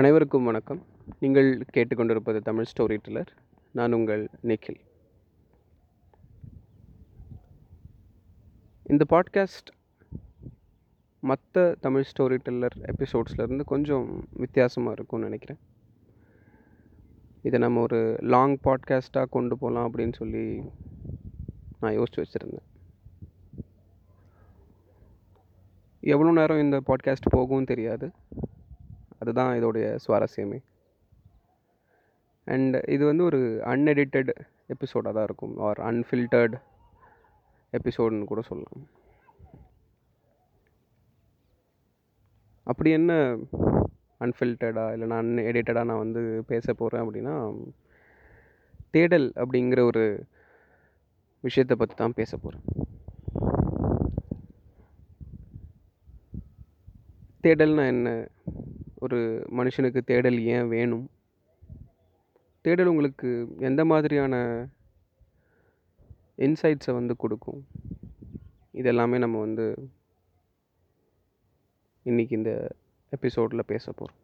அனைவருக்கும் வணக்கம். நீங்கள் கேட்டுக்கொண்டிருப்பது தமிழ் ஸ்டோரி டெல்லர். நான் உங்கள் நிখিல் இந்த பாட்காஸ்ட் மற்ற தமிழ் ஸ்டோரி டெல்லர் எபிசோட்ஸ்லேருந்து கொஞ்சம் வித்தியாசமாக இருக்கும்னு நினைக்கிறேன். இதை நம்ம ஒரு லாங் பாட்காஸ்ட்டாக கொண்டு போகலாம் அப்படின்னு சொல்லி நான் யோசித்து வச்சுருந்தேன். எவ்வளோ நேரம் இந்த பாட்காஸ்ட் போகும் தெரியாது. அதுதான் இதோடைய சுவாரஸ்யமே. அண்ட் இது வந்து ஒரு அன்எடிட்டட் எபிசோடாக தான் இருக்கும். ஆர் அன்ஃபில்டர்ட் எபிசோடுன்னு கூட சொல்லலாம். அப்படி என்ன அன்ஃபில்டர்டாக இல்லைனா அன்எடிட்டடாக நான் வந்து பேச போகிறேன் அப்படின்னா தேடல் அப்படிங்கிற ஒரு விஷயத்தை பற்றி தான் பேச போகிறேன் தேடல்னால் என்ன? ஒரு மனுஷனுக்கு தேடல் ஏன் வேணும்? தேடல் உங்களுக்கு எந்த மாதிரியான இன்சைட்ஸை வந்து கொடுக்கும்? இதெல்லாமே நம்ம வந்து இன்றைக்கி இந்த எபிசோடில் பேச போகிறோம்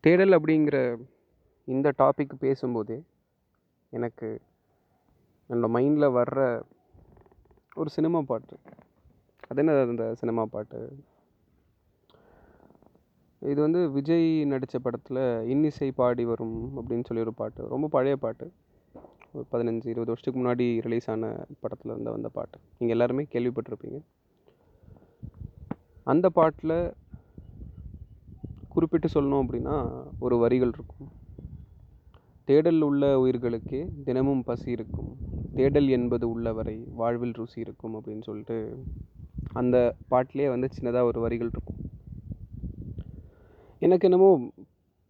தேடல் அப்படிங்கிற இந்த டாபிக் பேசும்போதே எனக்கு என்னோடய மைண்டில் வர்ற ஒரு சினிமா பாட்டு. அது என்ன அந்த சினிமா பாட்டு? இது வந்து விஜய் நடித்த படத்தில் இன்னிசை பாடி வரும் அப்படின்னு சொல்லி ஒரு பாட்டு. ரொம்ப பழைய பாட்டு. ஒரு பதினஞ்சு இருபது வருஷத்துக்கு முன்னாடி ரிலீஸ் ஆன படத்தில் இருந்த வந்த பாட்டு. நீங்கள் எல்லாருமே கேள்விப்பட்டிருப்பீங்க. அந்த பாட்டில் குறிப்பிட்டு சொல்லணும் அப்படின்னா ஒரு வரிகள் இருக்கும். தேடல் உள்ள உயிர்களுக்கே தினமும் பசி இருக்கும். தேடல் என்பது உள்ளவரை வாழ்வில் ருசி இருக்கும் அப்படின்னு சொல்லிட்டு அந்த பாட்டிலே வந்து சின்னதாக ஒரு வரிகள் இருக்கும். எனக்கு என்னமோ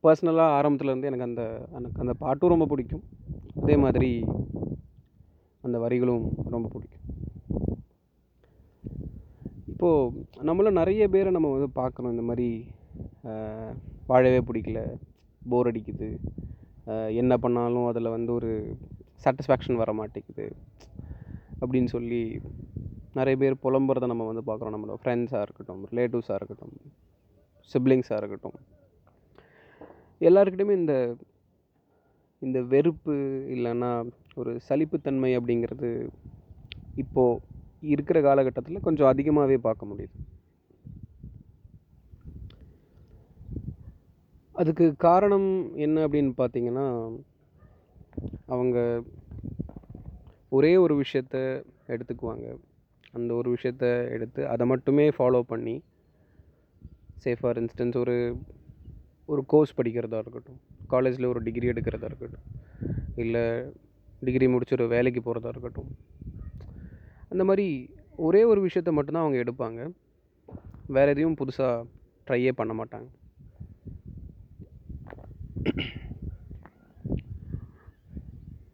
பர்சனலாக ஆரம்பத்துலேருந்து எனக்கு அந்த எனக்கு அந்த பாட்டும் ரொம்ப பிடிக்கும். அதே மாதிரி அந்த வரிகளும் ரொம்ப பிடிக்கும். இப்போது நம்மளும் நிறைய பேரை நம்ம வந்து பார்க்குறோம் இந்த மாதிரி வாழவே பிடிக்கல போர் அடிக்குது. என்ன பண்ணாலும் அதில் வந்து ஒரு சாட்டிஸ்ஃபேக்ஷன் வர மாட்டேங்குது. அப்படின்னு சொல்லி நிறைய பேர் புலம்புறதை நம்ம வந்து பார்க்குறோம். நம்மளோட ஃப்ரெண்ட்ஸாக இருக்கட்டும் ரிலேட்டிவ்ஸாக இருக்கட்டும் சிப்ளிங்ஸாக இருக்கட்டும். எல்லாருக்கிட்டையுமே இந்த இந்த வெறுப்பு இல்லைன்னா ஒரு சலிப்புத்தன்மை அப்படிங்கிறது இப்போது இருக்கிற காலகட்டத்தில் கொஞ்சம் அதிகமாகவே பார்க்க முடியுது. அதுக்கு காரணம் என்ன அப்படின்னு பார்த்தீங்கன்னா அவங்க ஒரே ஒரு விஷயத்த எடுத்துக்குவாங்க. அந்த ஒரு விஷயத்த எடுத்து அதை மட்டுமே ஃபாலோ பண்ணி சே ஃபார் இன்ஸ்டன்ஸ் ஒரு ஒரு கோர்ஸ் படிக்கிறதா இருக்கட்டும் காலேஜில் ஒரு டிகிரி எடுக்கிறதா இருக்கட்டும் இல்லை டிகிரி முடிச்சு ஒரு வேலைக்கு போகிறதா இருக்கட்டும் அந்த மாதிரி ஒரே ஒரு விஷயத்த மட்டும்தான் அவங்க எடுப்பாங்க. வேறு எதையும் புதுசாக ட்ரையே பண்ண மாட்டாங்க.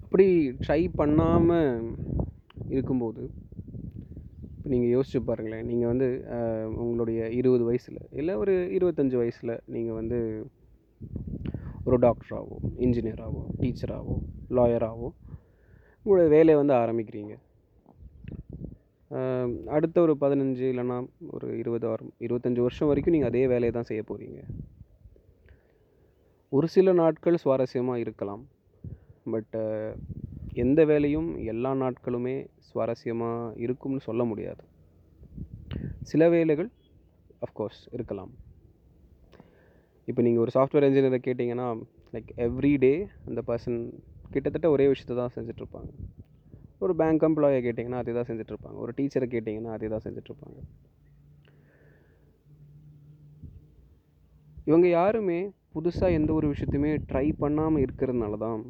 அப்படி ட்ரை பண்ணாமல் இருக்கும்போது இப்போ நீங்கள் யோசிச்சு பாருங்களேன். நீங்கள் வந்து உங்களுடைய இருபது வயசில் இல்லை ஒரு இருபத்தஞ்சி வயசில் நீங்கள் வந்து ஒரு டாக்டராகவோ இன்ஜினியராகவோ டீச்சராகவோ லாயராகவோ உங்களுடைய வேலையை வந்து ஆரம்பிக்கிறீங்க. அடுத்த ஒரு பதினஞ்சு இல்லைன்னா ஒரு இருபது வாரம் இருபத்தஞ்சி வருஷம் வரைக்கும் நீங்கள் அதே வேலையை தான் செய்ய போகிறீங்க ஒரு சில நாட்கள் சுவாரஸ்யமாக இருக்கலாம். பட் எந்த வேலையும் எல்லா நாட்களுமே சுவாரஸ்யமாக இருக்கும்னு சொல்ல முடியாது. சில வேலைகள் அஃப்கோர்ஸ் இருக்கலாம். இப்போ நீங்கள் ஒரு சாஃப்ட்வேர் இன்ஜினியரை கேட்டிங்கன்னா லைக் எவ்ரி டே அந்த பர்சன் கிட்டத்தட்ட ஒரே விஷயத்த தான் செஞ்சிட்ருப்பாங்க. ஒரு பேங்க் எம்ப்ளாயை கேட்டிங்கன்னா அதே தான் செஞ்சிட்ருப்பாங்க. ஒரு டீச்சரை கேட்டிங்கன்னா அதே தான் செஞ்சிட்ருப்பாங்க. இவங்க யாருமே புதுசாக எந்த ஒரு விஷயத்தையுமே ட்ரை பண்ணாமல் இருக்கிறதுனால தான்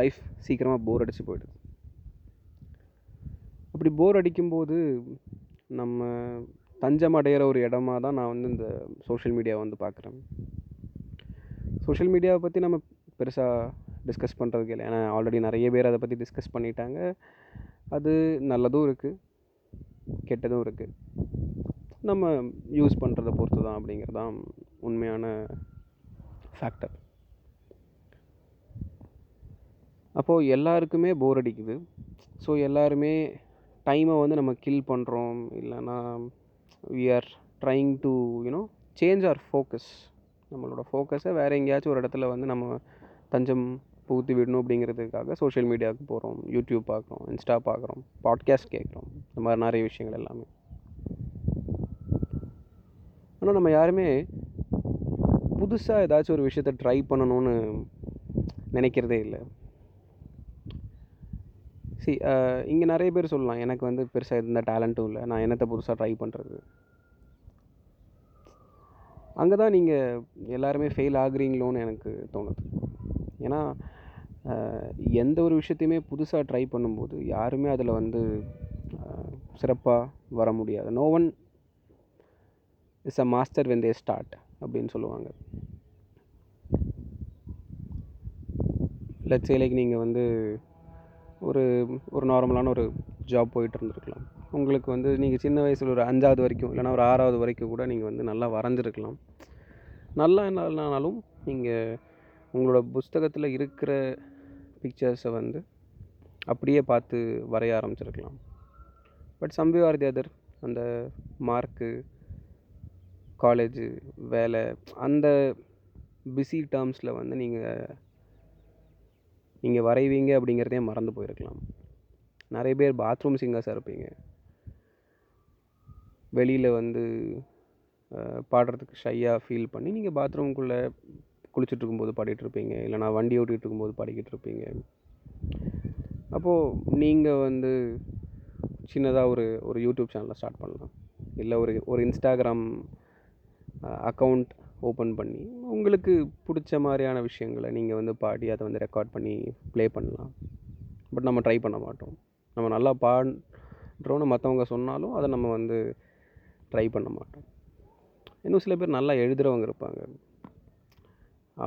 லைஃப் சீக்கிரமாக போர் அடித்து போயிடுது. அப்படி போர் அடிக்கும்போது நம்ம தஞ்சம் அடையிற ஒரு இடமா தான் நான் வந்து இந்த சோஷியல் மீடியாவை வந்து பார்க்குறேன். சோஷியல் மீடியாவை பற்றி நம்ம பெருசாக டிஸ்கஸ் பண்ணுறதுக்கு இல்லை. ஏன்னா ஆல்ரெடி நிறைய பேர் அதை பற்றி டிஸ்கஸ் பண்ணிட்டாங்க. அது நல்லதும் இருக்குது கெட்டதும் இருக்குது நம்ம யூஸ் பண்ணுறதை பொறுத்து தான் அப்படிங்கிறது தான் உண்மையான ஃபேக்டர் அப்போது எல்லாருக்குமே போர் அடிக்குது. ஸோ எல்லாருமே டைமை வந்து நம்ம கில் பண்ணுறோம் இல்லைன்னா we are trying to you know change our focus நம்மளோட ஃபோக்கஸை வேறு எங்கேயாச்சும் ஒரு இடத்துல வந்து நம்ம தஞ்சம் புகுத்தி விடணும் அப்படிங்கிறதுக்காக சோஷியல் மீடியாவுக்கு போகிறோம் யூடியூப் பார்க்குறோம் இன்ஸ்டா பார்க்குறோம் பாட்காஸ்ட் கேட்குறோம் இந்த மாதிரி நிறைய விஷயங்கள் எல்லாமே. ஆனால் நம்ம யாருமே புதுசாக ஏதாச்சும் ஒரு விஷயத்த ட்ரை பண்ணணும்னு நினைக்கிறதே இல்லை. சி இங்கே நிறைய பேர் சொல்லலாம். எனக்கு வந்து பெருசாக எந்த டேலண்ட்டும் இல்லை. நான் என்னத்தை புதுசாக ட்ரை பண்ணுறது அங்கே தான் நீங்கள் எல்லாருமே ஃபெயில் ஆகுறீங்களோன்னு எனக்கு தோணுது. ஏன்னா எந்த ஒரு விஷயத்தையுமே புதுசாக ட்ரை பண்ணும்போது யாருமே அதில் வந்து சிறப்பாக வர முடியாது. No one is a master when they start அப்படின்னு சொல்லுவாங்க. லட்சியலைக்கு லைக் நீங்கள் வந்து ஒரு ஒரு நார்மலான ஒரு ஜாப் போயிட்டு இருந்திருக்கலாம். உங்களுக்கு வந்து நீங்கள் சின்ன வயசில் ஒரு அஞ்சாவது வரைக்கும் இல்லைனா ஒரு ஆறாவது வரைக்கும் கூட நீங்கள் வந்து நல்லா வரைஞ்சிருக்கலாம். நல்லா என்னனாலும் நீங்கள் உங்களோட புஸ்தகத்தில் இருக்கிற பிக்சர்ஸை வந்து அப்படியே பார்த்து வரைய ஆரம்பிச்சிருக்கலாம். But somebody or the other அந்த மார்க்கு காலேஜு வேலை அந்த பிஸி டேர்ம்ஸில் வந்து நீங்கள் நீங்கள் வரைவீங்க அப்படிங்கிறதே மறந்து போயிருக்கலாம். நிறைய பேர் பாத்ரூம் சிங்கர்ஸாக இருப்பீங்க. வெளியில் வந்து பாடுறதுக்கு ஷையாக ஃபீல் பண்ணி நீங்கள் பாத்ரூம்குள்ளே குளிச்சுட்டு இருக்கும்போது பாடிட்டு இருப்பீங்க. இல்லைனா வண்டி ஓட்டிகிட்டு இருக்கும்போது பாடிக்கிட்டு இருப்பீங்க. அப்போது நீங்கள் வந்து சின்னதாக ஒரு ஒரு யூடியூப் சேனலை ஸ்டார்ட் பண்ணலாம். இல்லை ஒரு ஒரு இன்ஸ்டாகிராம் அக்கௌண்ட் ஓப்பன் பண்ணி உங்களுக்கு பிடிச்ச மாதிரியான விஷயங்களை நீங்கள் வந்து பாடி அதை வந்து ரெக்கார்ட் பண்ணி ப்ளே பண்ணலாம். பட் நம்ம ட்ரை பண்ண மாட்டோம். நம்ம நல்லா பாடுறோன்னு மற்றவங்க சொன்னாலும் அதை நம்ம வந்து ட்ரை பண்ண மாட்டோம். இன்னும் சில பேர் நல்லா எழுதுகிறவங்க இருப்பாங்க.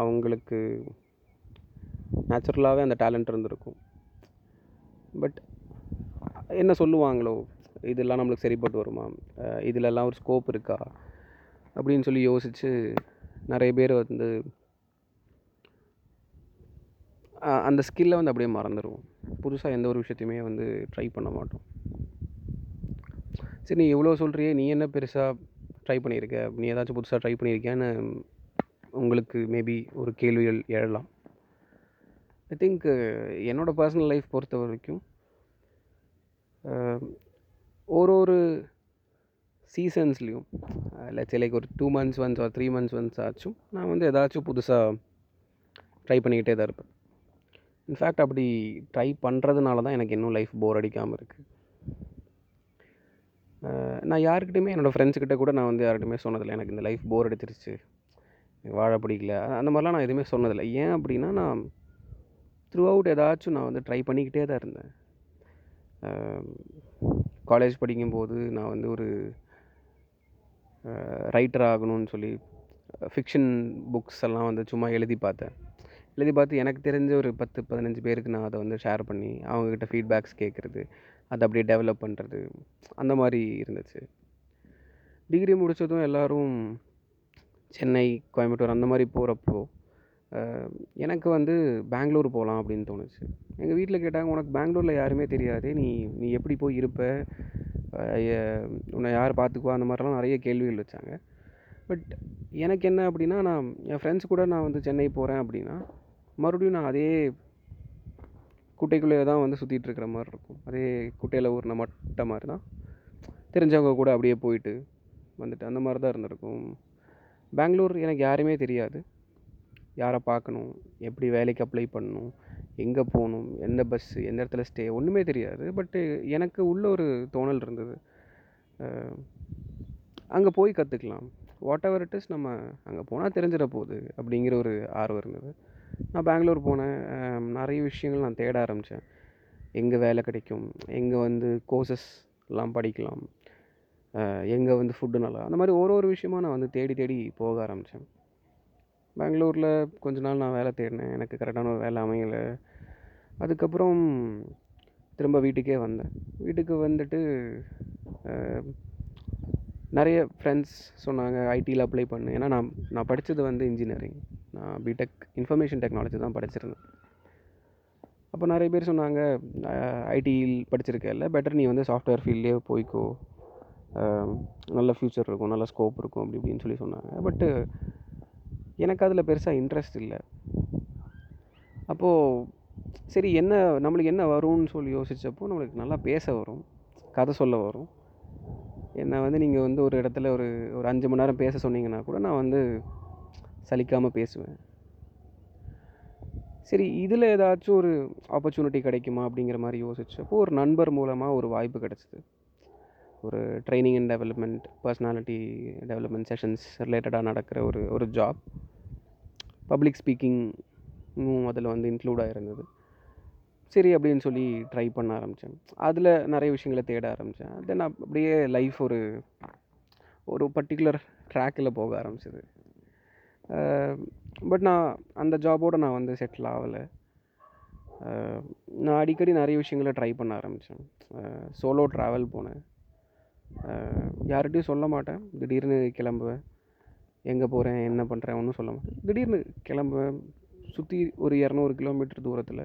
அவங்களுக்கு நேச்சுரலாகவே அந்த டேலண்ட் இருந்திருக்கும். பட் என்ன சொல்லுவாங்களோ இதெல்லாம் நம்மளுக்கு சரிப்பட்டு வருமா? இதிலெல்லாம் ஒரு ஸ்கோப் இருக்கா? அப்படின்னு சொல்லி யோசித்து நிறைய பேர் வந்து அந்த ஸ்கில்லை வந்து அப்படியே மறந்துடுவோம் புதுசாக எந்த ஒரு விஷயத்தையுமே வந்து ட்ரை பண்ண மாட்டோம். சரி நீ எவ்வளோ சொல்கிறியே நீ என்ன பெருசாக ட்ரை பண்ணியிருக்க நீ ஏதாச்சும் புதுசாக ட்ரை பண்ணியிருக்கியான்னு உங்களுக்கு மேபி ஒரு கேள்விகள் எழலாம். ஐ திங்க் என்னோடய பர்சனல் லைஃப் பொறுத்த வரைக்கும் ஒரு ஒரு சீசன்ஸ்லேயும் லட்ச லைக் ஒரு two months once or three months once ஆச்சும் நான் வந்து ஏதாச்சும் புதுசாக ட்ரை பண்ணிக்கிட்டே தான் இருப்பேன். இன்ஃபேக்ட் அப்படி ட்ரை பண்ணுறதுனால தான் எனக்கு இன்னும் லைஃப் போர் அடிக்காமல் இருக்குது நான் யாருக்கிட்டையுமே என்னோடய ஃப்ரெண்ட்ஸுக்கிட்ட கூட நான் வந்து யார்கிட்டையுமே சொன்னதில்லை. எனக்கு இந்த லைஃப் போர் அடிச்சிருச்சு. வாழ பிடிக்கல. அந்த மாதிரிலாம் நான் எதுவுமே சொன்னதில்லை. ஏன் அப்படின்னா நான் த்ரூ அவுட் ஏதாச்சும் நான் வந்து ட்ரை பண்ணிக்கிட்டே தான் இருந்தேன். காலேஜ் படிக்கும்போது நான் வந்து ஒரு ரைட்டர் ஆகணும்னு சொல்லி ஃபிக்ஷன் புக்ஸ் எல்லாம் வந்து சும்மா எழுதி பார்த்தேன். எழுதி பார்த்து எனக்கு தெரிஞ்ச ஒரு பத்து பதினஞ்சு பேருக்கு நான் அதை வந்து ஷேர் பண்ணி அவங்கக்கிட்ட ஃபீட்பேக்ஸ் கேட்குறது அதை அப்படியே டெவலப் பண்ணுறது அந்த மாதிரி இருந்துச்சு. டிகிரி முடித்ததும் எல்லோரும் சென்னை கோயம்புத்தூர் அந்த மாதிரி போகிறப்போ எனக்கு வந்து பெங்களூர் போகலாம் அப்படின்னு தோணுச்சு. எங்கள் வீட்டில் கேட்டாங்க உனக்கு பெங்களூரில் யாருமே தெரியாது நீ நீ எப்படி போய் இருப்ப? உன்னை யார் பார்த்துக்குவா? அந்த மாதிரிலாம் நிறைய கேள்விகள் வச்சாங்க. பட் எனக்கு என்ன அப்படின்னா நான் என் ஃப்ரெண்ட்ஸ் கூட நான் வந்து சென்னை போகிறேன் அப்படின்னா மறுபடியும் நான் அதே குட்டைக்குள்ளேயே தான் வந்து சுற்றிட்டு இருக்கிற மாதிரி இருக்கும். அதே குட்டையில் ஊறின மட்டை மாதிரி தான். தெரிஞ்சவங்க கூட அப்படியே போயிட்டு வந்துட்டு அந்த மாதிரி தான் இருந்திருக்கும். பெங்களூர் எனக்கு யாருமே தெரியாது. யாரை பார்க்கணும்? எப்படி வேலைக்கு அப்ளை பண்ணணும்? எங்கே போகணும் எந்த பஸ்ஸு எந்த இடத்துல ஸ்டே ஒன்றுமே தெரியாது. பட்டு எனக்கு உள்ள ஒரு தோணல் இருந்தது. அங்கே போய் கற்றுக்கலாம் வாட் எவர் இட் இஸ் நம்ம அங்கே போனால் தெரிஞ்சிட போகுது அப்படிங்கிற ஒரு ஆர்வம் இருந்தது. நான் பெங்களூர் போனேன். நிறைய விஷயங்கள் நான் தேட ஆரம்பித்தேன் எங்கே வேலை கிடைக்கும் எங்கே வந்து கோர்சஸ்லாம் படிக்கலாம் எங்கே வந்து ஃபுட்டு நல்லா அந்த மாதிரி ஒரு ஒரு விஷயமா நான் வந்து தேடி தேடி போக ஆரம்பித்தேன் பெங்களூரில் கொஞ்ச நாள் நான் வேலை தேடினேன். எனக்கு கரெக்டான ஒரு வேலை அமையலை. அதுக்கப்புறம் திரும்ப வீட்டுக்கே வந்தேன். வீட்டுக்கு வந்துட்டு நிறைய ஃப்ரெண்ட்ஸ் சொன்னாங்க ஐடியில் அப்ளை பண்ணு. ஏன்னா நான் நான் படித்தது வந்து இன்ஜினியரிங் நான் பிடெக் இன்ஃபர்மேஷன் டெக்னாலஜி தான் படிச்சிருந்தேன். அப்போ நிறைய பேர் சொன்னாங்க ஐடியில் படிச்சிருக்கல பெட்டர் நீ வந்து சாஃப்ட்வேர் ஃபீல்ட்லேயே போய்க்கோ. நல்ல ஃப்யூச்சர் இருக்கும் நல்ல ஸ்கோப் இருக்கும் அப்படி இப்படின்னு சொல்லி சொன்னாங்க. பட்டு எனக்கு அதில் பெருசாக இன்ட்ரெஸ்ட் இல்லை. அப்போது சரி என்ன நம்மளுக்கு என்ன வரும்னு சொல்லி யோசித்தப்போ நம்மளுக்கு நல்லா பேச வரும் கதை சொல்ல வரும். என்னை வந்து நீங்கள் வந்து ஒரு இடத்துல ஒரு ஒரு அஞ்சு மணி நேரம் பேச சொன்னீங்கன்னா கூட நான் வந்து சலிக்காமல் பேசுவேன். சரி இதில் ஏதாச்சும் ஒரு ஆப்பர்ச்சுனிட்டி கிடைக்குமா அப்படிங்கிற மாதிரி யோசித்தப்போ ஒரு நண்பர் மூலமாக ஒரு வாய்ப்பு கிடச்சிது. ஒரு training and development personality development sessions ரிலேட்டடாக நடக்கிற ஒரு ஒரு ஜாப் பப்ளிக் ஸ்பீக்கிங்கும் அதில் வந்து இன்க்ளூட் ஆகிருந்தது சரி அப்படின்னு சொல்லி ட்ரை பண்ண ஆரம்பித்தேன் அதில் நிறைய விஷயங்களை தேட ஆரம்பித்தேன் தென் அப்படியே லைஃப் ஒரு ஒரு பர்டிகுலர் ட்ராக்கில் போக ஆரம்பிச்சது. பட் நான் அந்த ஜாபோடு நான் வந்து செட்டில் ஆகலை. நான் அடிக்கடி நிறைய விஷயங்களை ட்ரை பண்ண ஆரம்பித்தேன் சோலோ ட்ராவல் போனேன். யார்கிட்டையும் சொல்ல மாட்டேன். திடீர்னு கிளம்புவேன். எங்கே போகிறேன் என்ன பண்ணுறேன் ஒன்றும் சொல்ல மாட்டேன். திடீர்னு கிளம்புவேன். சுற்றி ஒரு இரநூறு கிலோமீட்டர் தூரத்தில்.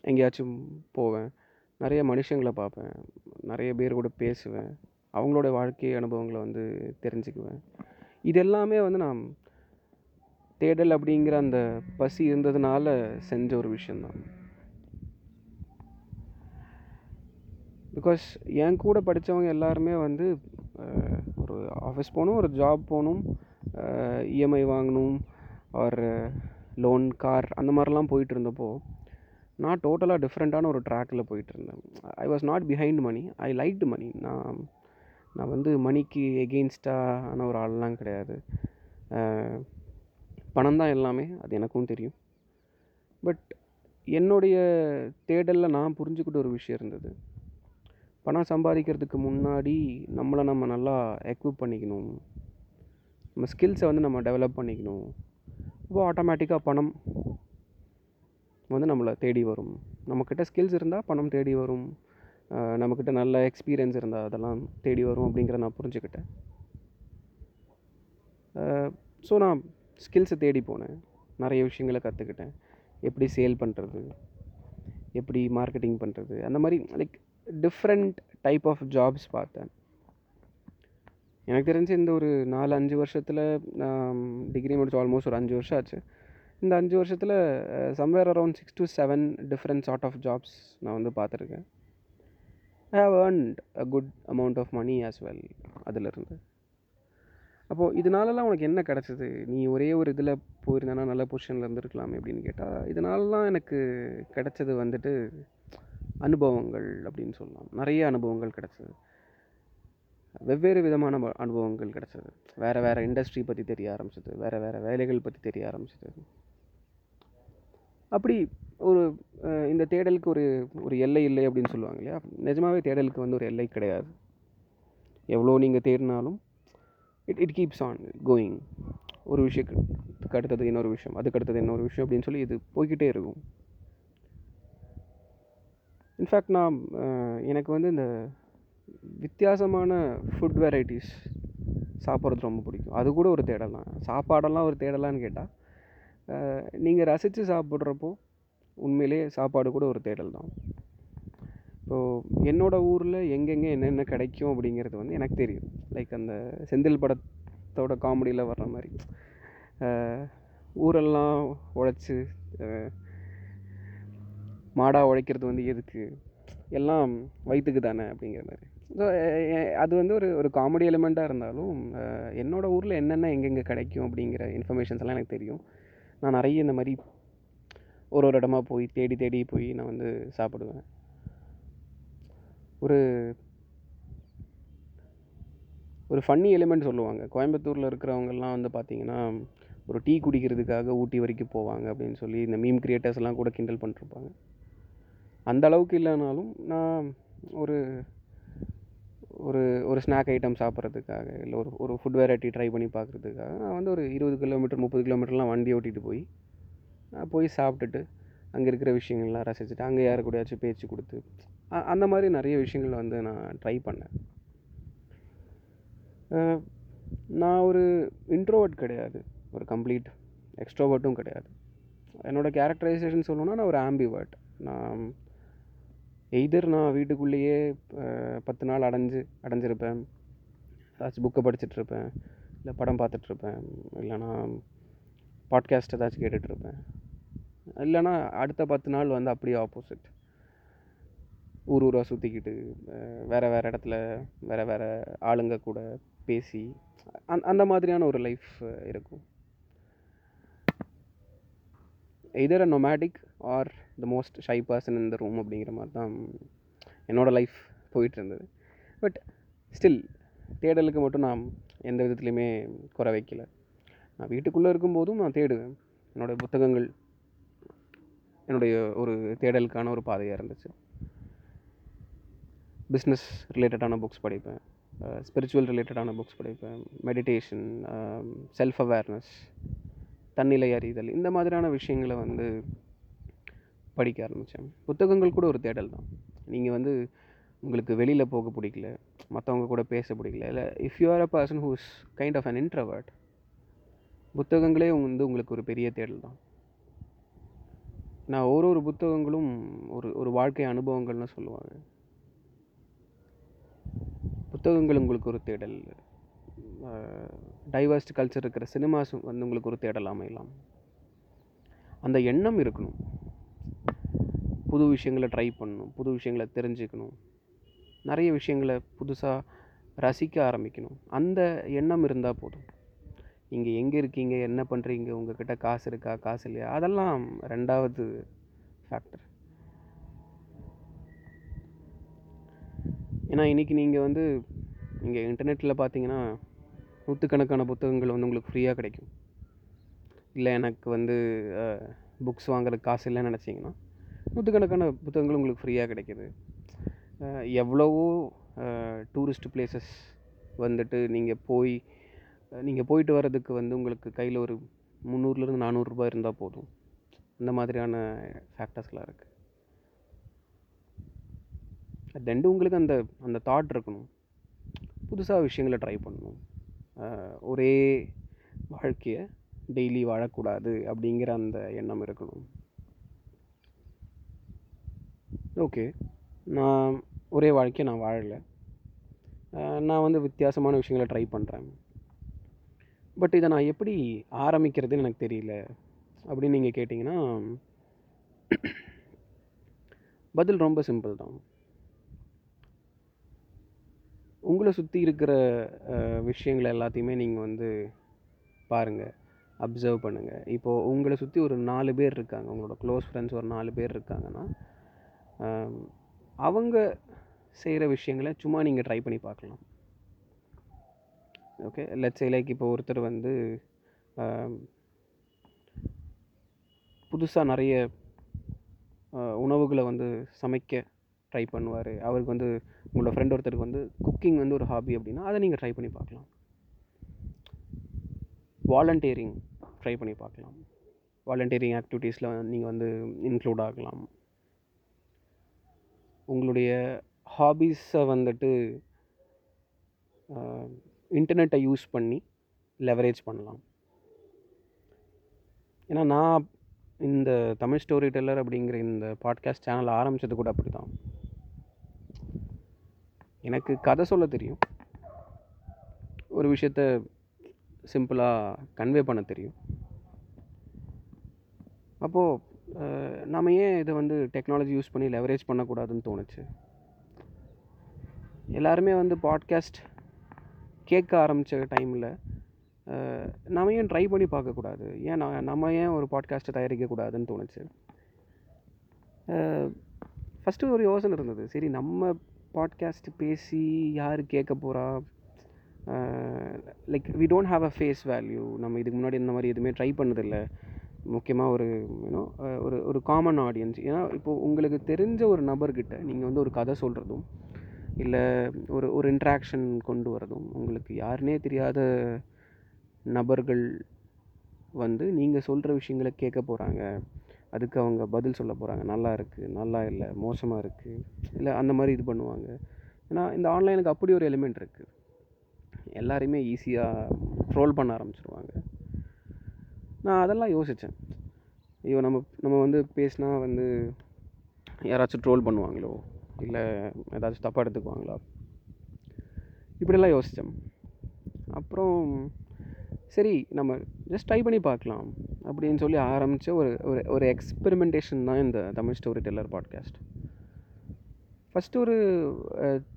எங்கேயாச்சும் போவேன். நிறைய மனுஷங்களை பார்ப்பேன். நிறைய பேர் கூட பேசுவேன். அவங்களோட வாழ்க்கை அனுபவங்களை வந்து தெரிஞ்சுக்குவேன். இது எல்லாமே வந்து நான் தேடல் அப்படிங்கிற அந்த பசி இருந்ததுனால செஞ்ச ஒரு விஷயந்தான். பிகாஸ் என் கூட படித்தவங்க எல்லாருமே வந்து ஒரு ஆஃபீஸ் போகணும் ஒரு ஜாப் போகணும் இஎம்ஐ வாங்கணும் ஆர் லோன் கார் அந்த மாதிரிலாம் போயிட்டு இருந்தப்போ நான் டோட்டலாக டிஃப்ரெண்ட்டான ஒரு ட்ராக்கில் போயிட்டு இருந்தேன் I was not behind money I liked money நான் நான் வந்து மணிக்கு எகெயின்ஸ்டான ஒரு ஆள்லாம் கிடையாது. பணம் தான் எல்லாமே அது எனக்கும் தெரியும். பட் என்னுடைய தேடலில் நான் புரிஞ்சுக்கிட்ட ஒரு விஷயம் இருந்தது. பணம் சம்பாதிக்கிறதுக்கு முன்னாடி நம்மளை நம்ம நல்லா எக்யூப் பண்ணிக்கணும். நம்ம ஸ்கில்ஸை வந்து நம்ம டெவலப் பண்ணிக்கணும். அப்போ ஆட்டோமேட்டிக்காக பணம் வந்து நம்மளை தேடி வரும். நம்மக்கிட்ட ஸ்கில்ஸ் இருந்தால் பணம் தேடி வரும். நம்மக்கிட்ட நல்ல எக்ஸ்பீரியன்ஸ் இருந்தால் அதெல்லாம் தேடி வரும் அப்படிங்கிற நான் புரிஞ்சுக்கிட்டேன். ஸோ நான் ஸ்கில்ஸை தேடி போனேன். நிறைய விஷயங்களை கற்றுக்கிட்டேன் எப்படி சேல் பண்ணுறது எப்படி மார்க்கெட்டிங் பண்ணுறது அந்த மாதிரி like different type of jobs பார்த்தேன். எனக்கு தெரிஞ்சு இந்த ஒரு நாலு அஞ்சு வருஷத்தில் டிகிரி முடிச்சு ஆல்மோஸ்ட் ஒரு அஞ்சு வருஷம் ஆச்சு. இந்த அஞ்சு வருஷத்தில் somewhere around six to seven different sort of jobs நான் வந்து பார்த்துருக்கேன். I have earned a good amount of money as well அதிலிருந்து. அப்போது இதனாலலாம் உனக்கு என்ன கிடச்சிது? நீ ஒரே ஒரு இதில் போயிருந்தேன்னா நல்ல பொசிஷனில் இருந்துருக்கலாமே அப்படின்னு கேட்டால் இதனாலலாம் எனக்கு கிடச்சது வந்துட்டு அனுபவங்கள் அப்படின்னு சொல்லலாம். நிறைய அனுபவங்கள் கிடச்சிது. வெவ்வேறு விதமான அனுபவங்கள் கிடச்சிது. வேறு வேறு இண்டஸ்ட்ரி பற்றி தெரிய ஆரம்பிச்சது. வேறு வேறு வேலைகள் பற்றி தெரிய ஆரம்பிச்சது. அப்படி ஒரு இந்த தேடலுக்கு ஒரு ஒரு எல்லை இல்லை அப்படின்னு சொல்லுவாங்க இல்லையா? நிஜமாகவே தேடலுக்கு வந்து ஒரு எல்லை கிடையாது. எவ்வளோ நீங்கள் தேடினாலும் it it keeps on going ஒரு விஷயத்துக்கு அடுத்தது இன்னொரு விஷயம் அதுக்கு அடுத்தது இன்னொரு விஷயம் அப்படின்னு சொல்லி இது போய்கிட்டே இருக்கும். இன்ஃபேக்ட் நான் எனக்கு வந்து இந்த வித்தியாசமான ஃபுட் வெரைட்டிஸ் சாப்பிட்றது ரொம்ப பிடிக்கும். அது கூட ஒரு தேடல் தான். சாப்பாடெல்லாம் ஒரு தேடலான்னு கேட்டால் நீங்கள் ரசித்து சாப்பிட்றப்போ உண்மையிலே சாப்பாடு கூட ஒரு தேடல் தான். இப்போது என்னோடய ஊரில் எங்கெங்கே என்னென்ன கிடைக்கும் அப்படிங்கிறது வந்து எனக்கு தெரியும். லைக் அந்த செந்தில் படத்தோட காமெடியில் வர்ற மாதிரி. ஊரெல்லாம் உழைச்சி மாடாக உழைக்கிறது வந்து எதுக்கு? எல்லாம் வயிற்றுக்கு தானே அப்படிங்கிற மாதிரி. ஸோ eh, eh, அது வந்து ஒரு ஒரு காமெடி எலிமெண்ட்டாக இருந்தாலும் eh, என்னோடய ஊரில் என்னென்ன எங்கெங்கே கிடைக்கும் அப்படிங்கிற இன்ஃபர்மேஷன்ஸ் எல்லாம் எனக்கு தெரியும். நான் நிறைய இந்த மாதிரி ஒரு ஒரு இடமா போய் தேடி தேடி போய் நான் வந்து சாப்பிடுவேன். ஒரு ஒரு ஃபன்னி எலிமெண்ட் சொல்லுவாங்க. கோயம்புத்தூரில் இருக்கிறவங்கெல்லாம் வந்து பார்த்திங்கன்னா ஒரு டீ குடிக்கிறதுக்காக ஊட்டி வரைக்கும் போவாங்க அப்படின்னு சொல்லி இந்த மீம் கிரியேட்டர்ஸ்லாம் கூட கிண்டல் பண்ணிருப்பாங்க அந்த அளவுக்கு இல்லைனாலும் நான் ஒரு ஒரு ஒரு ஸ்நாக் ஐட்டம் சாப்பிட்றதுக்காக இல்லை ஒரு ஒரு ஃபுட் வெரைட்டி ட்ரை பண்ணி பார்க்குறதுக்காக நான் வந்து ஒரு இருபது கிலோமீட்டர் முப்பது கிலோமீட்டர்லாம் வண்டி ஓட்டிகிட்டு போய் போய் சாப்பிட்டுட்டு அங்கே இருக்கிற விஷயங்கள்லாம் ரசிச்சுட்டு அங்கே யாரு கூடயாச்சும் பேச்சு கொடுத்து அந்த மாதிரி நிறைய விஷயங்கள் வந்து நான் ட்ரை பண்ணேன். நான் ஒரு இன்ட்ரோவர்ட் கிடையாது ஒரு கம்ப்ளீட் எக்ஸ்ட்ரோவர்ட்டும் கிடையாது. என்னோடய கேரக்டரைசேஷன் சொல்லணுன்னா நான் ஒரு ஆம்பிவர்ட் நான் எய்தர் நான் வீட்டுக்குள்ளேயே பத்து நாள் அடைஞ்சு அடைஞ்சிருப்பேன். ஏதாச்சும் புக்கை படிச்சுட்ருப்பேன் இல்லை படம் பார்த்துட்ருப்பேன் இல்லைனா பாட்காஸ்ட் ஏதாச்சும் கேட்டுட்ருப்பேன் இல்லைனா அடுத்த பத்து நாள் வந்து அப்படியே ஆப்போசிட் ஊர் ஊராக சுற்றிக்கிட்டு வேறு வேறு இடத்துல வேறு வேறு ஆளுங்க கூட பேசி அந் அந்த மாதிரியான ஒரு லைஃப் இருக்கும். Either a nomadic or the most shy person இந்த ரூம் அப்படிங்கிற மாதிரி தான் என்னோடய லைஃப் போயிட்டு இருந்தது பட் ஸ்டில் தேடலுக்கு மட்டும் நான் எந்த விதத்துலையுமே குறை வைக்கல. நான் வீட்டுக்குள்ளே இருக்கும்போதும் நான் தேடுவேன். என்னோடய புத்தகங்கள் என்னுடைய ஒரு தேடலுக்கான ஒரு பாதையாக இருந்துச்சு. பிஸ்னஸ் ரிலேட்டடான புக்ஸ் படிப்பேன். ஸ்பிரிச்சுவல் ரிலேட்டடான புக்ஸ் படிப்பேன். மெடிடேஷன் செல்ஃப் அவேர்னஸ் தன்னிலை அறிதல் இந்த மாதிரியான விஷயங்களை வந்து படிக்க ஆரம்பித்தேன் புத்தகங்கள் கூட ஒரு தேடல் தான். நீங்கள் வந்து உங்களுக்கு வெளியில் போக பிடிக்கல மற்றவங்க கூட பேச பிடிக்கல இல்லை if you are a person who's kind of an introvert புத்தகங்களே வந்து உங்களுக்கு ஒரு பெரிய தேடல் தான். நான் ஒரு ஒரு புத்தகங்களும் ஒரு ஒரு வாழ்க்கை அனுபவங்கள்னு சொல்லுவாங்க. புத்தகங்கள் உங்களுக்கு ஒரு தேடல். டைவர்ஸ்ட் கல்ச்சர் இருக்கிற சினிமாஸ் வந்து உங்களுக்கு ஒரு தேடல் அமையலாம். அந்த எண்ணம் இருக்கணும். புது விஷயங்களை ட்ரை பண்ணணும் புது விஷயங்களை தெரிஞ்சுக்கணும். நிறைய விஷயங்களை புதுசாக ரசிக்க ஆரம்பிக்கணும். அந்த எண்ணம் இருந்தால் போதும். நீங்கள் எங்கே இருக்கீங்க என்ன பண்ணுறீங்க உங்கள்கிட்ட காசு இருக்கா காசு இல்லையா? அதெல்லாம் ரெண்டாவது ஃபேக்டர் ஏன்னா இன்றைக்கி நீங்கள் வந்து நீங்கள் இன்டர்நெட்டில் பார்த்தீங்கன்னா நூற்றுக்கணக்கான புத்தகங்கள் வந்து உங்களுக்கு ஃப்ரீயாக கிடைக்கும். இல்லை எனக்கு வந்து புக்ஸ் வாங்குறதுக்கு காசு இல்லைன்னு நினச்சிங்கன்னா நூற்றுக்கணக்கான புத்தகங்கள் உங்களுக்கு ஃப்ரீயாக கிடைக்கிது. எவ்வளவோ டூரிஸ்ட் பிளேசஸ் வந்துட்டு நீங்கள் போய் நீங்கள் போயிட்டு வர்றதுக்கு வந்து உங்களுக்கு கையில் ஒரு முந்நூறுலேருந்து நானூறுரூபா இருந்தால் போதும். அந்த மாதிரியான ஃபேக்டர்ஸ்லாம் இருக்குது தெண்டு உங்களுக்கு அந்த அந்த தாட் இருக்கணும். புதுசாக விஷயங்களை ட்ரை பண்ணணும். ஒரே வாழ்க்கையை டெய்லி வாழக்கூடாது அப்படிங்கிற அந்த எண்ணம் இருக்கணும். ஓகே. நான் ஒரே வாழ்க்கையை நான் வாழலை. நான் வந்து வித்தியாசமான விஷயங்களை ட்ரை பண்ணுறேன் பட் இதை நான் எப்படி ஆரம்பிக்கிறதுன்னு எனக்கு தெரியல. அப்படின்னு நீங்கள் கேட்டிங்கன்னா பதில் ரொம்ப சிம்பிள் தான். உங்களை சுற்றி இருக்கிற விஷயங்களை எல்லாத்தையுமே நீங்கள் வந்து பாருங்கள் அப்சர்வ் பண்ணுங்கள் இப்போது உங்களை சுற்றி ஒரு நாலு பேர் இருக்காங்க. உங்களோட க்ளோஸ் ஃப்ரெண்ட்ஸ் ஒரு நாலு பேர் இருக்காங்கன்னா அவங்க செய்கிற விஷயங்களை சும்மா நீங்கள் ட்ரை பண்ணி பார்க்கலாம். ஓகே லெட்ஸ் லைக் இப்போ ஒருத்தர் வந்து புதுசாக நிறைய உணவுகளை வந்து சமைக்க ட்ரை பண்ணுவார். அவருக்கு வந்து உங்களோட ஃப்ரெண்ட் ஒருத்தருக்கு வந்து குக்கிங் வந்து ஒரு ஹாபி அப்படின்னா அதை நீங்கள் ட்ரை பண்ணி பார்க்கலாம். வாலண்டியரிங் ட்ரை பண்ணி பார்க்கலாம். வாலண்டியரிங் ஆக்டிவிட்டீஸில் நீங்கள் வந்து இன்க்ளூட் ஆகலாம். உங்களுடைய ஹாபீஸை வந்துட்டு இன்டர்நெட்டை யூஸ் பண்ணி லெவரேஜ் பண்ணலாம். ஏன்னா நான் இந்த தமிழ் ஸ்டோரி டெல்லர் அப்படிங்கிற இந்த பாட்காஸ்ட் சேனல் ஆரம்பித்தது கூட அப்படி தான் எனக்கு கதை சொல்ல தெரியும். ஒரு விஷயத்த சிம்பிளாக கன்வே பண்ண தெரியும். அப்போது நாம் ஏன் இதை வந்து டெக்னாலஜி யூஸ் பண்ணி லெவரேஜ் பண்ணக்கூடாதுன்னு தோணுச்சு? எல்லாருமே வந்து பாட்காஸ்ட் கேட்க ஆரம்பித்த டைமில் நம்ம ஏன் ட்ரை பண்ணி பார்க்கக்கூடாது? ஏன் நான் நம்ம ஏன் ஒரு பாட்காஸ்ட்டை தயாரிக்கக்கூடாதுன்னு தோணுச்சு? ஃபஸ்ட்டு ஒரு யோசனை இருந்தது. சரி நம்ம பாட்காஸ்ட் பேசி யார் கேட்க போகிறா like we don't have a face value நம்ம இதுக்கு முன்னாடி இந்த மாதிரி எதுவுமே ட்ரை பண்ணதில்லை. முக்கியமாக ஒரு யூனோ ஒரு ஒரு காமன் ஆடியன்ஸ் ஏன்னா இப்போது உங்களுக்கு தெரிஞ்ச ஒரு நபர்கிட்ட நீங்கள் வந்து ஒரு கதை சொல்கிறதும் இல்லை ஒரு ஒரு இன்ட்ராக்ஷன் கொண்டு வரதும் உங்களுக்கு யாருனே தெரியாத நபர்கள் வந்து நீங்கள் சொல்கிற விஷயங்களை கேட்க போகிறாங்க அதுக்கு அவங்க பதில் சொல்ல போகிறாங்க நல்லா இருக்குது நல்லா இல்லை மோசமாக இருக்குது இல்லை அந்த மாதிரி இது பண்ணுவாங்க. ஏன்னா இந்த ஆன்லைனுக்கு அப்படி ஒரு எலிமெண்ட் இருக்குது எல்லாரையுமே ஈஸியாக ட்ரோல் பண்ண ஆரம்பிச்சிருவாங்க. நான் அதெல்லாம் யோசித்தேன் ஐயோ நம்ம நம்ம வந்து பேசினா வந்து யாராச்சும் ட்ரோல் பண்ணுவாங்களோ? இல்லை ஏதாச்சும் தப்பாக எடுத்துக்குவாங்களா? இப்படிலாம் யோசித்தேன் அப்புறம் சரி நம்ம ஜஸ்ட் ட்ரை பண்ணி பார்க்கலாம் அப்படின்னு சொல்லி ஆரம்பித்த ஒரு ஒரு ஒரு எக்ஸ்பெரிமெண்டேஷன் தான் இந்த Tamil story teller podcast first ஒரு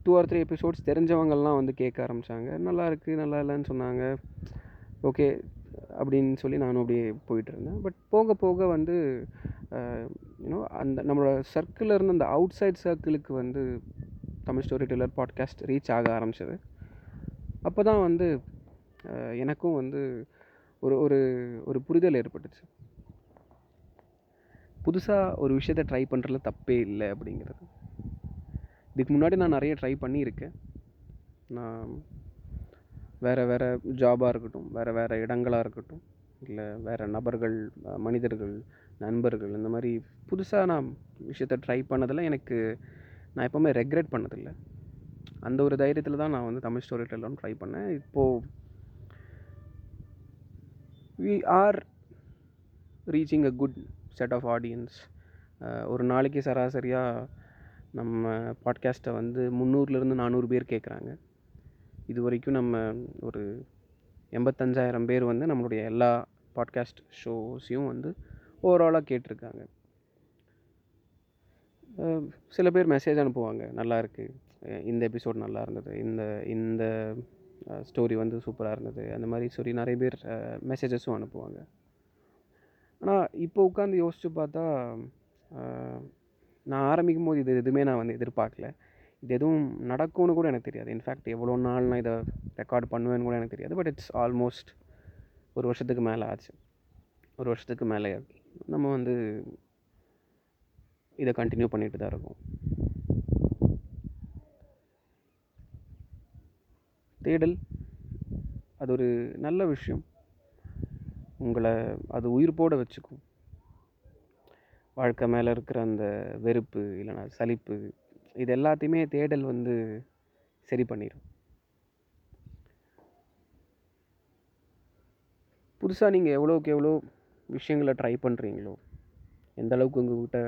டூ ஆர் த்ரீ எபிசோட்ஸ் தெரிஞ்சவங்கள்லாம் வந்து கேட்க ஆரம்பித்தாங்க நல்லா இருக்குது நல்லா இல்லைன்னு சொன்னாங்க. ஓகே அப்படின்னு சொல்லி நானும் அப்படியே போயிட்டு இருந்தேன் பட் போக போக வந்து யூனோ அந்த நம்மளோட சர்க்கிளில் இருந்து அந்த அவுட் சைட் சர்க்கிளுக்கு வந்து Tamil story teller podcast reach ஆக ஆரம்பிச்சது. அப்போ தான் வந்து எனக்கும் வந்து ஒரு ஒரு ஒரு புரிதல் ஏற்பட்டுச்சு. புதுசாக ஒரு விஷயத்த ட்ரை பண்ணுறதுல தப்பே இல்லை அப்படிங்கிறது. இதுக்கு முன்னாடி நான் நிறைய ட்ரை பண்ணியிருக்கேன். நான் வேறு வேறு ஜாபாக இருக்கட்டும் வேறு வேறு இடங்களாக இருக்கட்டும் இல்லை வேறு நபர்கள் மனிதர்கள் நண்பர்கள் இந்த மாதிரி புதுசாக நான் விஷயத்த ட்ரை பண்ணதில் எனக்கு நான் எப்போவுமே ரெக்ரெட் பண்ணதில்லை. அந்த ஒரு தைரியத்தில் தான் நான் வந்து தமிழ் ஸ்டோரி டெல்லாம் ட்ரை பண்ணேன். இப்போது we are reaching a good set of audience ஒரு நாளைக்கு சராசரியாக நம்ம பாட்காஸ்ட்டை வந்து முந்நூறுலேருந்து நானூறு பேர் கேட்குறாங்க இது வரைக்கும் நம்ம ஒரு எண்பத்தஞ்சாயிரம் பேர் வந்து நம்மளுடைய எல்லா பாட்காஸ்ட் ஷோஸையும் வந்து ஓவராலாக கேட்டிருக்காங்க. சில பேர் மெசேஜ் அனுப்புவாங்க நல்லா இருக்குது இந்த எபிசோட் நல்லா இருந்தது. இந்த இந்த ஸ்டோரி வந்து சூப்பராக இருந்தது. அந்த மாதிரி சொல்லி நிறைய பேர் மெசேஜஸும் அனுப்புவாங்க. ஆனால் இப்போ உட்காந்து யோசித்து பார்த்தா நான் ஆரம்பிக்கும் போது இது எதுவுமே நான் வந்து எதிர்பார்க்கல. இது எதுவும் நடக்கும்னு கூட எனக்கு தெரியாது. இன்ஃபேக்ட் எவ்வளோ நாள் நான் இதை ரெக்கார்ட் பண்ணுவேன்னு கூட எனக்கு தெரியாது. பட் இட்ஸ் ஆல்மோஸ்ட் ஒரு வருஷத்துக்கு மேலே ஆச்சு. ஒரு வருஷத்துக்கு மேலே நம்ம வந்து இதை கண்டினியூ பண்ணிட்டு தான் இருக்கோம். தேடல் அது ஒரு நல்ல விஷயம். உங்களை அது உயிர்ப்போட வச்சுக்கும். வாழ்க்கை மேலே இருக்கிற அந்த வெறுப்பு இல்லைனா சலிப்பு இது எல்லாத்தையுமே தேடல் வந்து சரி பண்ணிடும் புதுசாக நீங்கள் எவ்வளோக்கு எவ்வளோ விஷயங்களை ட்ரை பண்ணுறீங்களோ எந்த அளவுக்கு உங்கள்கிட்ட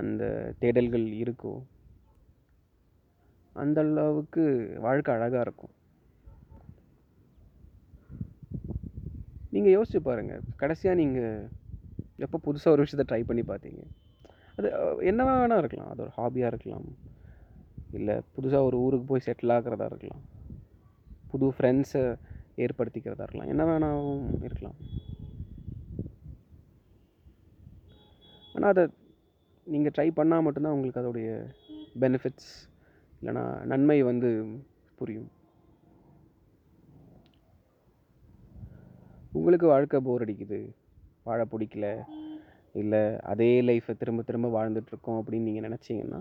அந்த தேடல்கள் இருக்கோ அந்த அளவுக்கு வாழ்க்கை அழகாக இருக்கும். நீங்கள் யோசிச்சு பாருங்கள் கடைசியாக நீங்கள் எப்போ புதுசாக ஒரு விஷயத்தை ட்ரை பண்ணி பார்த்தீங்க? அது என்ன வேணால் இருக்கலாம். அது ஒரு ஹாபியாக இருக்கலாம். இல்லை புதுசாக ஒரு ஊருக்கு போய் செட்டில் ஆகிறதா இருக்கலாம். புது ஃப்ரெண்ட்ஸை ஏற்படுத்திக்கிறதா இருக்கலாம். என்ன வேணாலும் இருக்கலாம். ஆனால் அதை நீங்கள் ட்ரை பண்ணால் மட்டும்தான் உங்களுக்கு அதோடைய பெனிஃபிட்ஸ் இல்லைனா நன்மை வந்து புரியும். உங்களுக்கு வாழ்க்கை போர் அடிக்குது. வாழ பிடிக்கல. இல்லை அதே லைஃப்பை திரும்ப திரும்ப வாழ்ந்துட்டுருக்கோம் அப்படின்னு நீங்கள் நினச்சிங்கன்னா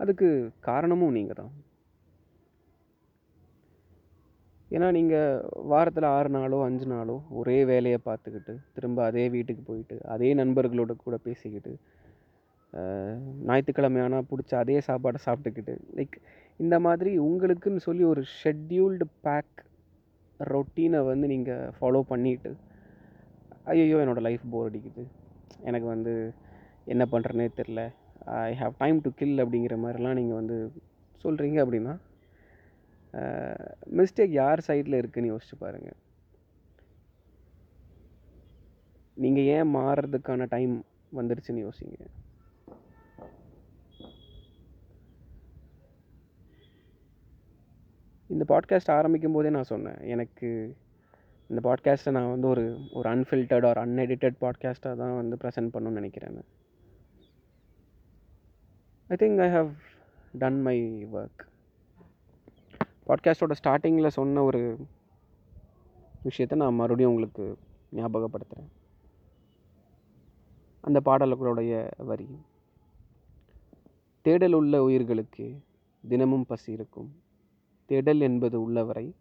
அதுக்கு காரணமும் நீங்கள் தான். ஏன்னா நீங்கள் வாரத்தில் ஆறு நாளோ அஞ்சு நாளோ ஒரே வேலையை பார்த்துக்கிட்டு திரும்ப அதே வீட்டுக்கு போயிட்டு அதே நண்பர்களோட கூட பேசிக்கிட்டு ஞாயிற்றுக்கிழமை ஆனால் பிடிச்ச அதே சாப்பாடை சாப்பிட்டுக்கிட்டு லைக் இந்த மாதிரி உங்களுக்குன்னு சொல்லி ஒரு ஷெட்யூல்டு பேக் ரொட்டீனை வந்து நீங்கள் ஃபாலோ பண்ணிவிட்டு ஐயோ என்னோடய லைஃப் போர் அடிக்குது. எனக்கு வந்து என்ன பண்ணுறனே தெரில. I have time to kill அப்படிங்கிற மாதிரிலாம் நீங்கள் வந்து சொல்கிறீங்க அப்படின்னா மிஸ்டேக் யார் சைடில் இருக்குதுன்னு யோசிச்சு பாருங்கள் நீங்கள் ஏன் மாறுறதுக்கான டைம் வந்துடுச்சுன்னு யோசிங்க. இந்த பாட்காஸ்ட் ஆரம்பிக்கும் போதே நான் சொன்னேன் எனக்கு இந்த பாட்காஸ்ட்டை நான் வந்து ஒரு ஒரு அன்ஃபில்டர்ட் ஆர் அன்எடிட்டட் பாட்காஸ்ட்டாக தான் வந்து ப்ரெசென்ட் பண்ணணும்னு நினைக்கிறேன் I think I have done my work பாட்காஸ்ட்டோட ஸ்டார்டிங்கில் சொன்ன ஒரு விஷயத்தை நான் மறுபடியும் உங்களுக்கு ஞாபகப்படுத்துகிறேன் அந்த பாடல்களுடைய வரி தேடல் உள்ள உயிர்களுக்கு தினமும் பசி இருக்கும். தேடல் என்பது உள்ளவரை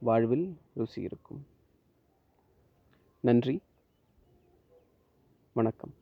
வாழ்வில் ருசி இருக்கும். நன்றி. வணக்கம்.